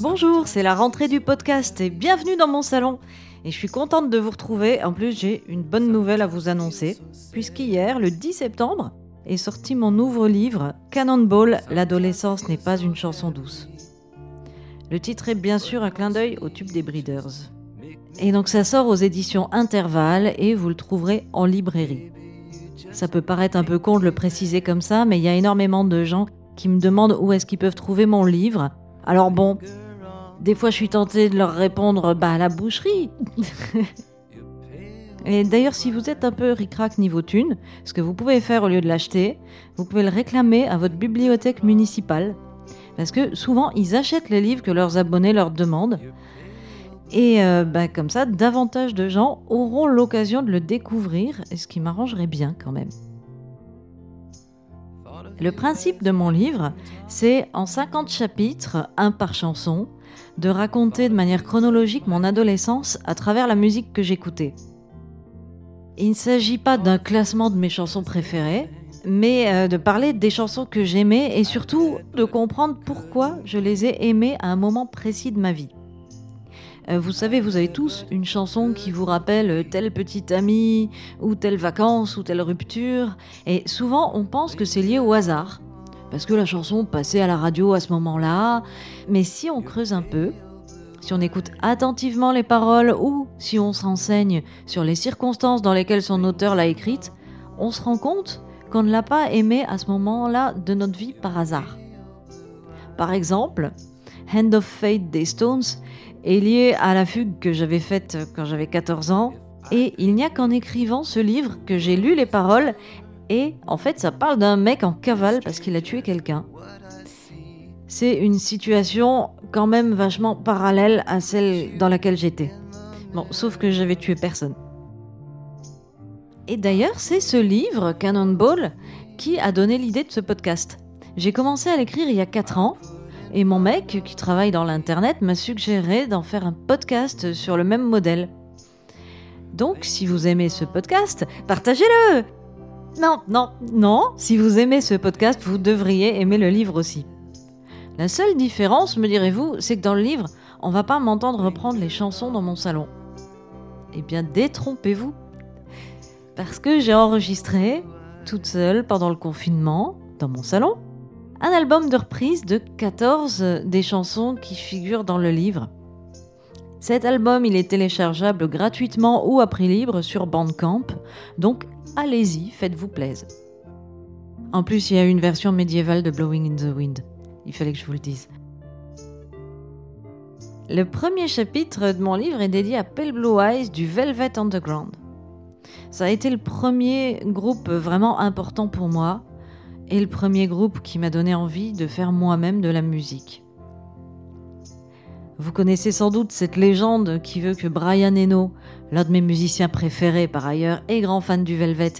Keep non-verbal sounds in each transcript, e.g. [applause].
Bonjour, c'est la rentrée du podcast et bienvenue dans mon salon. Et je suis contente de vous retrouver. En plus, j'ai une bonne nouvelle à vous annoncer, puisqu'hier, le 10 septembre, est sorti mon nouveau livre Cannonball, l'adolescence n'est pas une chanson douce. Le titre est bien sûr un clin d'œil au tube des Breeders. Et donc ça sort aux éditions Intervalle et vous le trouverez en librairie. Ça peut paraître un peu con de le préciser comme ça, mais il y a énormément de gens qui me demandent où est-ce qu'ils peuvent trouver mon livre. Alors bon, des fois je suis tentée de leur répondre bah à la boucherie. [laughs] Et d'ailleurs, si vous êtes un peu ricrac niveau thune, ce que vous pouvez faire au lieu de l'acheter, vous pouvez le réclamer à votre bibliothèque municipale. Parce que souvent, ils achètent les livres que leurs abonnés leur demandent. Et euh, bah, comme ça, davantage de gens auront l'occasion de le découvrir, ce qui m'arrangerait bien quand même. Le principe de mon livre, c'est en 50 chapitres, un par chanson, de raconter de manière chronologique mon adolescence à travers la musique que j'écoutais. Il ne s'agit pas d'un classement de mes chansons préférées, mais euh, de parler des chansons que j'aimais et surtout de comprendre pourquoi je les ai aimées à un moment précis de ma vie. Euh, vous savez, vous avez tous une chanson qui vous rappelle tel petit ami, ou telle vacances, ou telle rupture, et souvent on pense que c'est lié au hasard, parce que la chanson passait à la radio à ce moment-là, mais si on creuse un peu, si on écoute attentivement les paroles ou si on se renseigne sur les circonstances dans lesquelles son auteur l'a écrite, on se rend compte qu'on ne l'a pas aimée à ce moment-là de notre vie par hasard. Par exemple, Hand of Fate des Stones est lié à la fugue que j'avais faite quand j'avais 14 ans, et il n'y a qu'en écrivant ce livre que j'ai lu les paroles, et en fait ça parle d'un mec en cavale parce qu'il a tué quelqu'un. C'est une situation quand même vachement parallèle à celle dans laquelle j'étais. Bon, sauf que j'avais tué personne. Et d'ailleurs, c'est ce livre, Cannonball, qui a donné l'idée de ce podcast. J'ai commencé à l'écrire il y a 4 ans, et mon mec, qui travaille dans l'Internet, m'a suggéré d'en faire un podcast sur le même modèle. Donc, si vous aimez ce podcast, partagez-le Non, non, non, si vous aimez ce podcast, vous devriez aimer le livre aussi. La seule différence, me direz-vous, c'est que dans le livre, on va pas m'entendre reprendre les chansons dans mon salon. Eh bien, détrompez-vous. Parce que j'ai enregistré, toute seule pendant le confinement, dans mon salon, un album de reprise de 14 des chansons qui figurent dans le livre. Cet album, il est téléchargeable gratuitement ou à prix libre sur Bandcamp, donc allez-y, faites-vous plaisir. En plus, il y a une version médiévale de Blowing in the Wind. Il fallait que je vous le dise. Le premier chapitre de mon livre est dédié à Pale Blue Eyes du Velvet Underground. Ça a été le premier groupe vraiment important pour moi et le premier groupe qui m'a donné envie de faire moi-même de la musique. Vous connaissez sans doute cette légende qui veut que Brian Eno, l'un de mes musiciens préférés par ailleurs et grand fan du Velvet,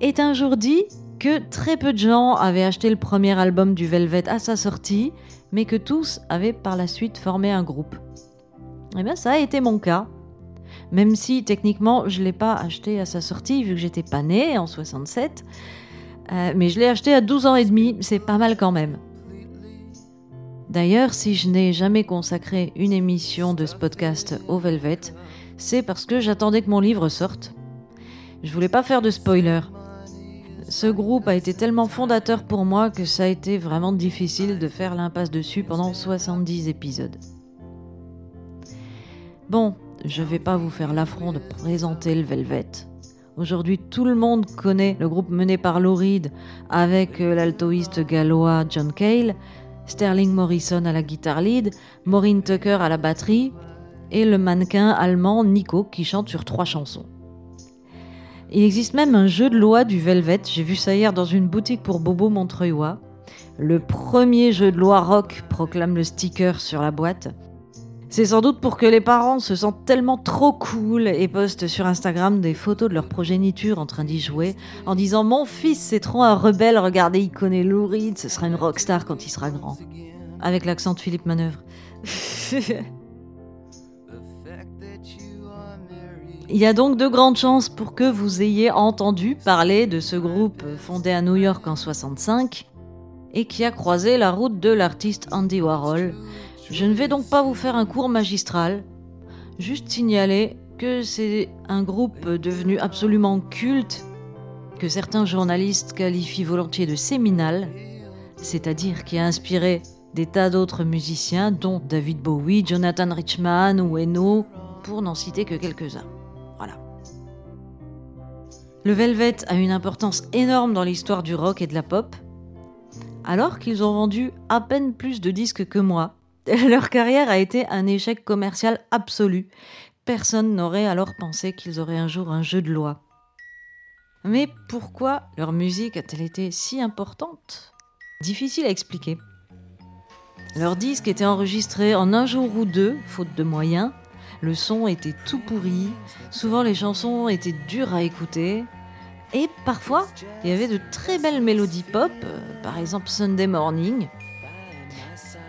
ait un jour dit que très peu de gens avaient acheté le premier album du Velvet à sa sortie, mais que tous avaient par la suite formé un groupe. Eh bien, ça a été mon cas. Même si techniquement je ne l'ai pas acheté à sa sortie, vu que j'étais pas née en 67, euh, mais je l'ai acheté à 12 ans et demi, c'est pas mal quand même. D'ailleurs, si je n'ai jamais consacré une émission de ce podcast au Velvet, c'est parce que j'attendais que mon livre sorte. Je voulais pas faire de spoiler, ce groupe a été tellement fondateur pour moi que ça a été vraiment difficile de faire l'impasse dessus pendant 70 épisodes. Bon, je vais pas vous faire l'affront de présenter le Velvet. Aujourd'hui, tout le monde connaît le groupe mené par Lou Reed avec euh, l'altoïste gallois John Cale, Sterling Morrison à la guitare lead, Maureen Tucker à la batterie et le mannequin allemand Nico qui chante sur trois chansons. Il existe même un jeu de loi du Velvet, j'ai vu ça hier dans une boutique pour Bobo Montreuilois. Le premier jeu de loi rock proclame le sticker sur la boîte. C'est sans doute pour que les parents se sentent tellement trop cool et postent sur Instagram des photos de leur progéniture en train d'y jouer en disant Mon fils c'est trop un rebelle, regardez il connaît Lou Reed, ce sera une rockstar quand il sera grand. Avec l'accent de Philippe Manœuvre. [laughs] Il y a donc de grandes chances pour que vous ayez entendu parler de ce groupe fondé à New York en 65 et qui a croisé la route de l'artiste Andy Warhol, Je ne vais donc pas vous faire un cours magistral, juste signaler que c'est un groupe devenu absolument culte, que certains journalistes qualifient volontiers de séminal, c'est-à-dire qui a inspiré des tas d'autres musiciens, dont David Bowie, Jonathan Richman ou Eno, pour n'en citer que quelques-uns. Voilà. Le Velvet a une importance énorme dans l'histoire du rock et de la pop, alors qu'ils ont vendu à peine plus de disques que moi. [laughs] Leur carrière a été un échec commercial absolu. Personne n'aurait alors pensé qu'ils auraient un jour un jeu de loi. Mais pourquoi leur musique a-t-elle été si importante? Difficile à expliquer. Leur disque était enregistré en un jour ou deux, faute de moyens. Le son était tout pourri. Souvent les chansons étaient dures à écouter. Et parfois, il y avait de très belles mélodies pop, par exemple Sunday Morning,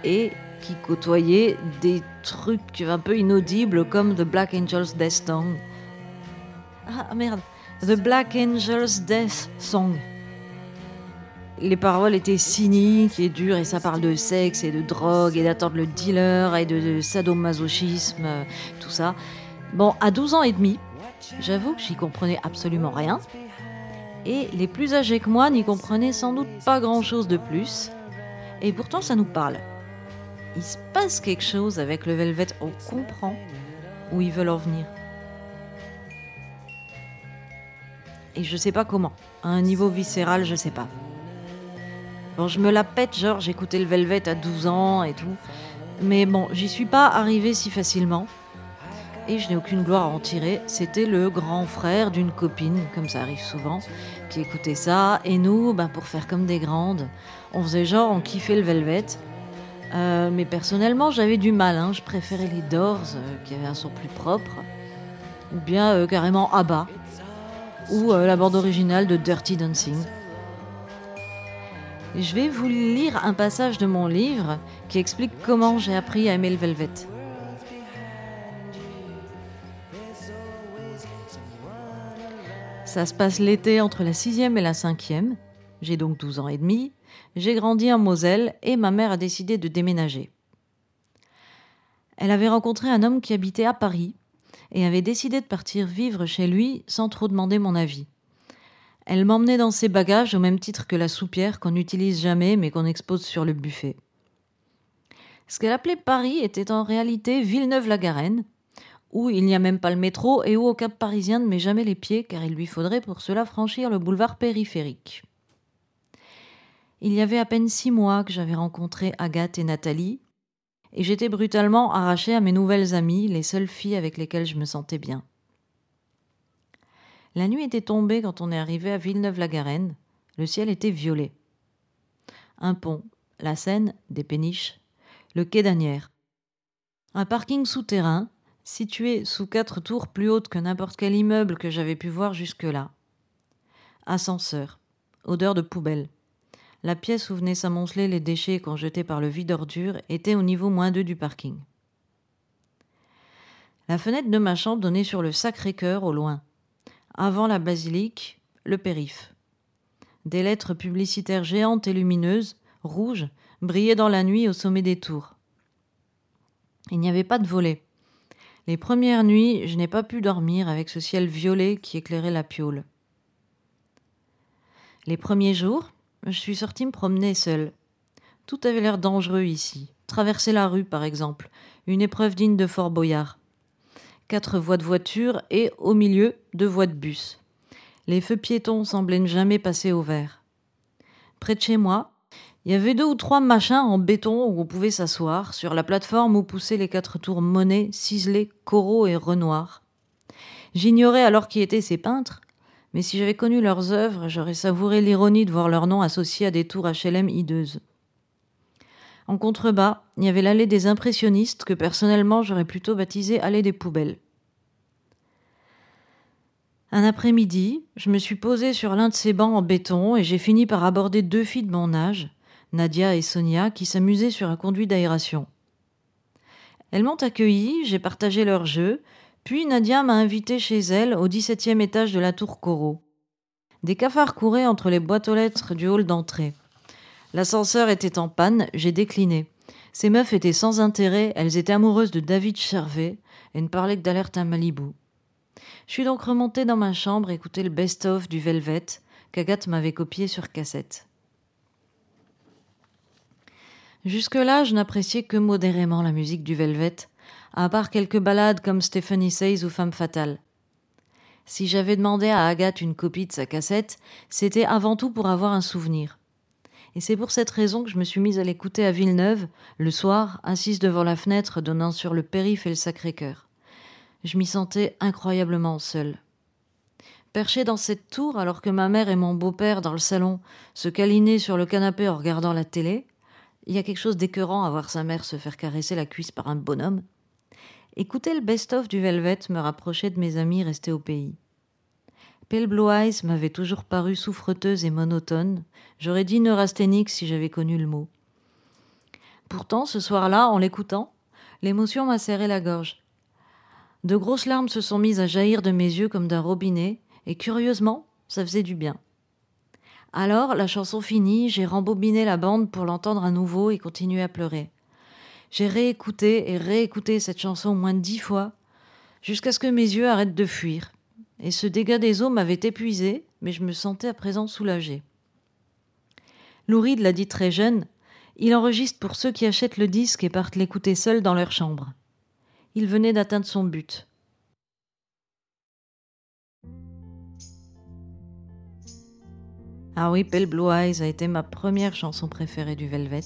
et qui côtoyaient des trucs un peu inaudibles comme The Black Angels Death Song. Ah merde, The Black Angels Death Song. Les paroles étaient cyniques et dures et ça parle de sexe et de drogue et d'attendre le dealer et de, de sadomasochisme, tout ça. Bon, à 12 ans et demi, j'avoue que j'y comprenais absolument rien et les plus âgés que moi n'y comprenaient sans doute pas grand-chose de plus. Et pourtant, ça nous parle. Il se passe quelque chose avec le Velvet, on comprend où ils veulent en venir. Et je sais pas comment. À un niveau viscéral, je sais pas. Bon, je me la pète, genre j'écoutais le Velvet à 12 ans et tout. Mais bon, j'y suis pas arrivée si facilement et je n'ai aucune gloire à en tirer. C'était le grand frère d'une copine, comme ça arrive souvent, qui écoutait ça. Et nous, ben, pour faire comme des grandes, on faisait genre, on kiffait le Velvet. Euh, mais personnellement, j'avais du mal. Hein. Je préférais les Doors, euh, qui avaient un son plus propre, ou bien euh, carrément ABBA, ou la bande originale de Dirty Dancing. je vais vous lire un passage de mon livre qui explique comment j'ai appris à aimer le Velvet. Ça se passe l'été entre la sixième et la cinquième. J'ai donc 12 ans et demi. J'ai grandi en Moselle et ma mère a décidé de déménager. Elle avait rencontré un homme qui habitait à Paris et avait décidé de partir vivre chez lui sans trop demander mon avis. Elle m'emmenait dans ses bagages au même titre que la soupière qu'on n'utilise jamais mais qu'on expose sur le buffet. Ce qu'elle appelait Paris était en réalité Villeneuve-la-Garenne, où il n'y a même pas le métro et où au Cap Parisien ne met jamais les pieds car il lui faudrait pour cela franchir le boulevard périphérique. Il y avait à peine six mois que j'avais rencontré Agathe et Nathalie, et j'étais brutalement arrachée à mes nouvelles amies, les seules filles avec lesquelles je me sentais bien. La nuit était tombée quand on est arrivé à Villeneuve-la-Garenne. Le ciel était violet. Un pont, la Seine, des péniches, le quai d'Anières. Un parking souterrain, situé sous quatre tours plus hautes que n'importe quel immeuble que j'avais pu voir jusque-là. Ascenseur. Odeur de poubelle. La pièce où venaient s'amonceler les déchets qu'on jetait par le vide ordure était au niveau moins 2 du parking. La fenêtre de ma chambre donnait sur le Sacré-Cœur au loin. Avant la basilique, le périph. Des lettres publicitaires géantes et lumineuses, rouges, brillaient dans la nuit au sommet des tours. Il n'y avait pas de volet. Les premières nuits, je n'ai pas pu dormir avec ce ciel violet qui éclairait la piole. Les premiers jours, je suis sortie me promener seule. Tout avait l'air dangereux ici. Traverser la rue, par exemple, une épreuve digne de Fort Boyard. Quatre voies de voiture et, au milieu, deux voies de bus. Les feux piétons semblaient ne jamais passer au vert. Près de chez moi, il y avait deux ou trois machins en béton où on pouvait s'asseoir, sur la plateforme où poussaient les quatre tours Monet, Ciselé, Corot et Renoir. J'ignorais alors qui étaient ces peintres, mais si j'avais connu leurs œuvres, j'aurais savouré l'ironie de voir leur nom associé à des tours HLM hideuses. En contrebas, il y avait l'allée des impressionnistes que personnellement j'aurais plutôt baptisée allée des poubelles. Un après-midi, je me suis posé sur l'un de ces bancs en béton et j'ai fini par aborder deux filles de mon âge, Nadia et Sonia, qui s'amusaient sur un conduit d'aération. Elles m'ont accueilli, j'ai partagé leur jeu, puis Nadia m'a invité chez elle au dix-septième étage de la tour Corot. Des cafards couraient entre les boîtes aux lettres du hall d'entrée. L'ascenseur était en panne, j'ai décliné. Ces meufs étaient sans intérêt, elles étaient amoureuses de David Chervet et ne parlaient que d'alerte à Malibu. Je suis donc remontée dans ma chambre écouter le best-of du Velvet qu'Agathe m'avait copié sur cassette. Jusque-là, je n'appréciais que modérément la musique du Velvet, à part quelques ballades comme Stephanie Says ou Femme Fatale. Si j'avais demandé à Agathe une copie de sa cassette, c'était avant tout pour avoir un souvenir. Et c'est pour cette raison que je me suis mise à l'écouter à Villeneuve, le soir, assise devant la fenêtre donnant sur le périph' et le Sacré-Cœur. Je m'y sentais incroyablement seule. Perchée dans cette tour, alors que ma mère et mon beau-père, dans le salon, se câlinaient sur le canapé en regardant la télé, il y a quelque chose d'écœurant à voir sa mère se faire caresser la cuisse par un bonhomme. Écouter le best-of du Velvet me rapprochait de mes amis restés au pays. Pale m'avait toujours paru souffreteuse et monotone. J'aurais dit neurasthénique si j'avais connu le mot. Pourtant, ce soir-là, en l'écoutant, l'émotion m'a serré la gorge. De grosses larmes se sont mises à jaillir de mes yeux comme d'un robinet, et curieusement, ça faisait du bien. Alors, la chanson finie, j'ai rembobiné la bande pour l'entendre à nouveau et continuer à pleurer. J'ai réécouté et réécouté cette chanson au moins dix fois, jusqu'à ce que mes yeux arrêtent de fuir. Et ce dégât des eaux m'avait épuisé, mais je me sentais à présent soulagée. Louride l'a dit très jeune, il enregistre pour ceux qui achètent le disque et partent l'écouter seuls dans leur chambre. Il venait d'atteindre son but. Ah oui, Pale Blue Eyes a été ma première chanson préférée du Velvet.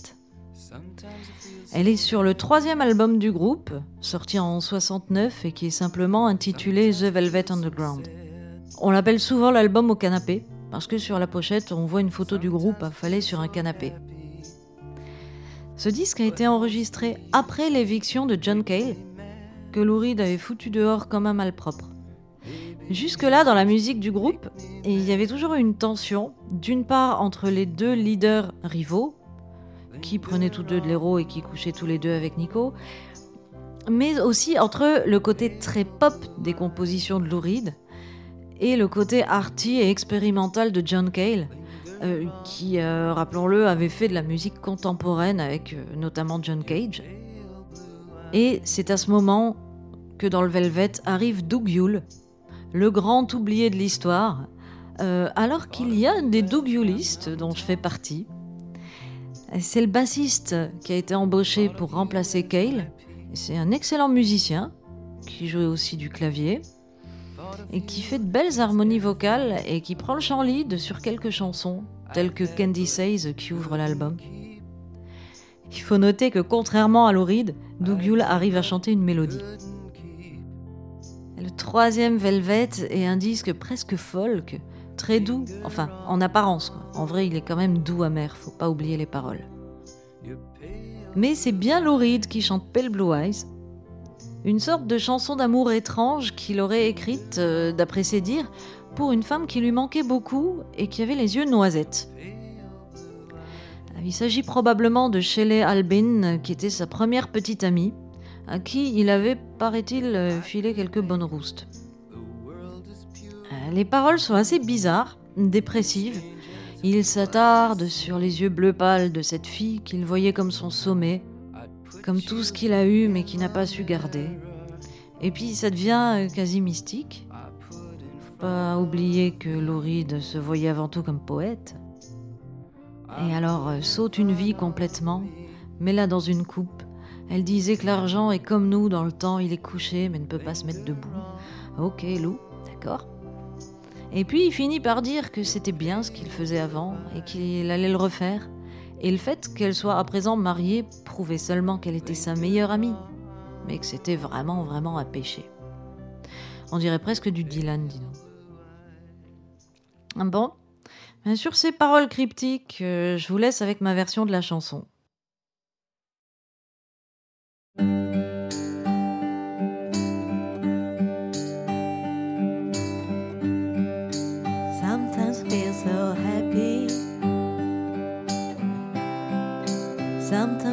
Elle est sur le troisième album du groupe, sorti en 69 et qui est simplement intitulé The Velvet Underground. On l'appelle souvent l'album au canapé, parce que sur la pochette, on voit une photo du groupe affalé sur un canapé. Ce disque a été enregistré après l'éviction de John Cale, que Lou Reed avait foutu dehors comme un malpropre. Jusque-là, dans la musique du groupe, il y avait toujours une tension, d'une part entre les deux leaders rivaux, qui prenaient tous deux de l'héros et qui couchaient tous les deux avec Nico, mais aussi entre le côté très pop des compositions de Lou Reed et le côté arty et expérimental de John Cale, euh, qui, euh, rappelons-le, avait fait de la musique contemporaine avec euh, notamment John Cage. Et c'est à ce moment que dans le Velvet arrive Doug Yule, le grand oublié de l'histoire, alors qu'il y a des Doug Yulistes dont je fais partie. C'est le bassiste qui a été embauché pour remplacer Cale. C'est un excellent musicien qui joue aussi du clavier et qui fait de belles harmonies vocales et qui prend le chant lead sur quelques chansons telles que Candy Says qui ouvre l'album. Il faut noter que contrairement à Louride, Doug Yule arrive à chanter une mélodie. Le troisième Velvet est un disque presque folk, très doux, enfin en apparence. En vrai, il est quand même doux amer, faut pas oublier les paroles. Mais c'est bien Louride qui chante Pale Blue Eyes, une sorte de chanson d'amour étrange qu'il aurait écrite, euh, d'après ses dires, pour une femme qui lui manquait beaucoup et qui avait les yeux noisettes. Il s'agit probablement de Shelley Albin, qui était sa première petite amie, à qui il avait, paraît-il, euh, filé quelques bonnes roustes. Euh, les paroles sont assez bizarres, dépressives. Il s'attarde sur les yeux bleus pâles de cette fille qu'il voyait comme son sommet, comme tout ce qu'il a eu mais qui n'a pas su garder. Et puis ça devient euh, quasi mystique. Pas oublier que Lauride se voyait avant tout comme poète. Et alors saute une vie complètement, met-la dans une coupe, elle disait que l'argent est comme nous dans le temps, il est couché mais ne peut pas se mettre debout. Ok, Lou, d'accord. Et puis il finit par dire que c'était bien ce qu'il faisait avant et qu'il allait le refaire. Et le fait qu'elle soit à présent mariée prouvait seulement qu'elle était sa meilleure amie, mais que c'était vraiment, vraiment un péché. On dirait presque du Dylan, dis donc. Bon, sur ces paroles cryptiques, euh, je vous laisse avec ma version de la chanson.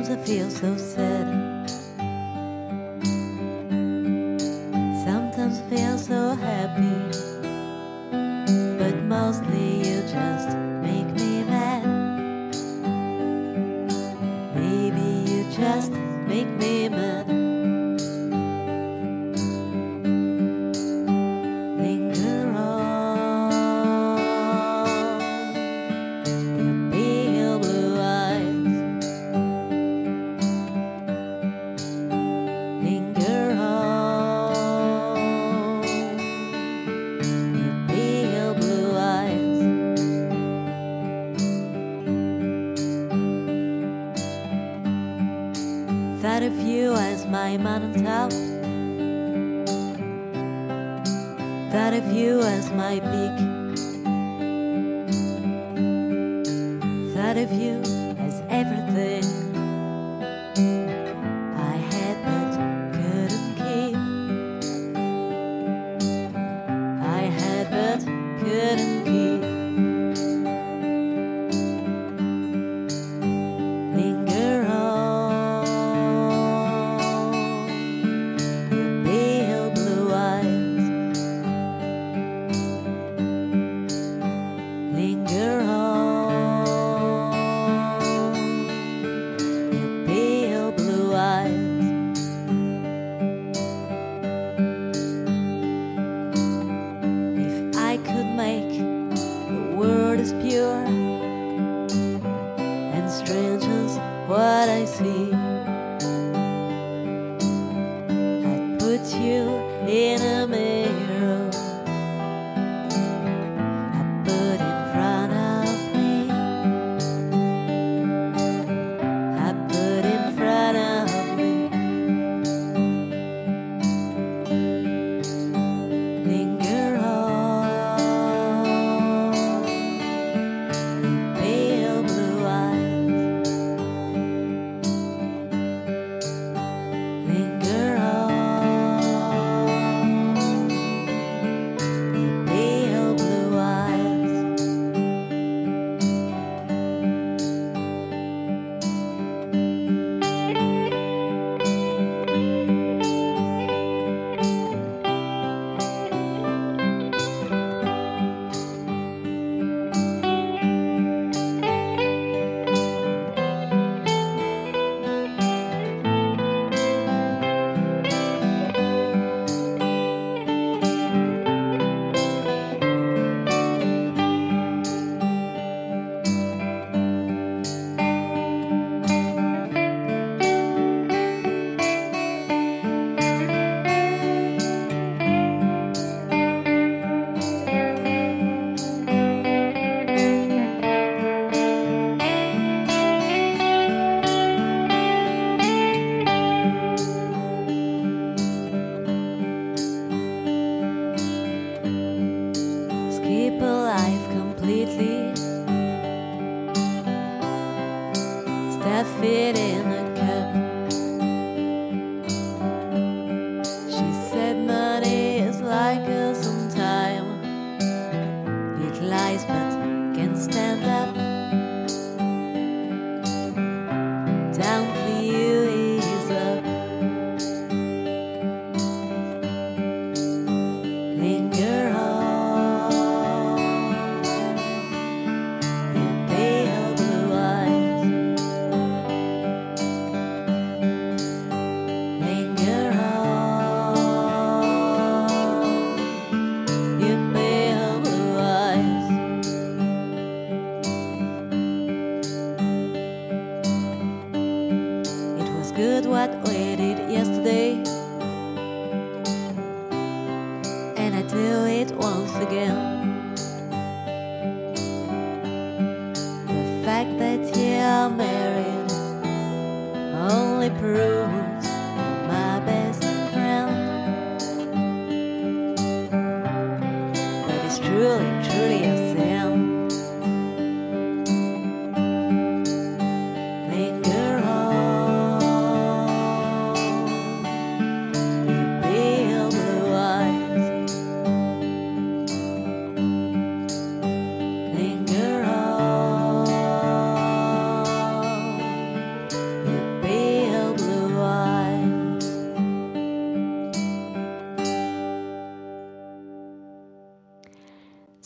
Sometimes I feel so sad. Sometimes I feel so happy. Thought of you as my mountaintop. Thought of you as my peak. Thought of you as everything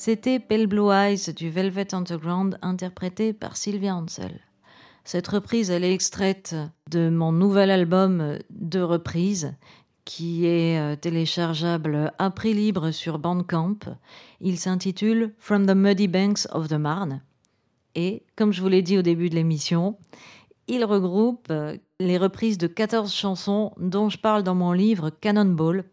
C'était Pale Blue Eyes du Velvet Underground interprété par Sylvia Ansel. Cette reprise, elle est extraite de mon nouvel album de reprise qui est euh, téléchargeable à prix libre sur Bandcamp. Il s'intitule From the Muddy Banks of the Marne. Et, comme je vous l'ai dit au début de l'émission, il regroupe euh, les reprises de 14 chansons dont je parle dans mon livre Cannonball,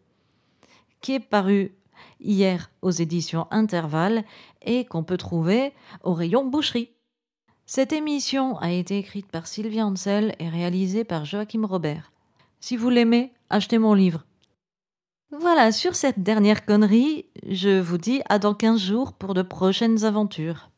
qui est paru hier aux éditions Intervalle et qu'on peut trouver au rayon boucherie. Cette émission a été écrite par Sylvia Ansel et réalisée par Joachim Robert. Si vous l'aimez, achetez mon livre. Voilà, sur cette dernière connerie, je vous dis à dans 15 jours pour de prochaines aventures.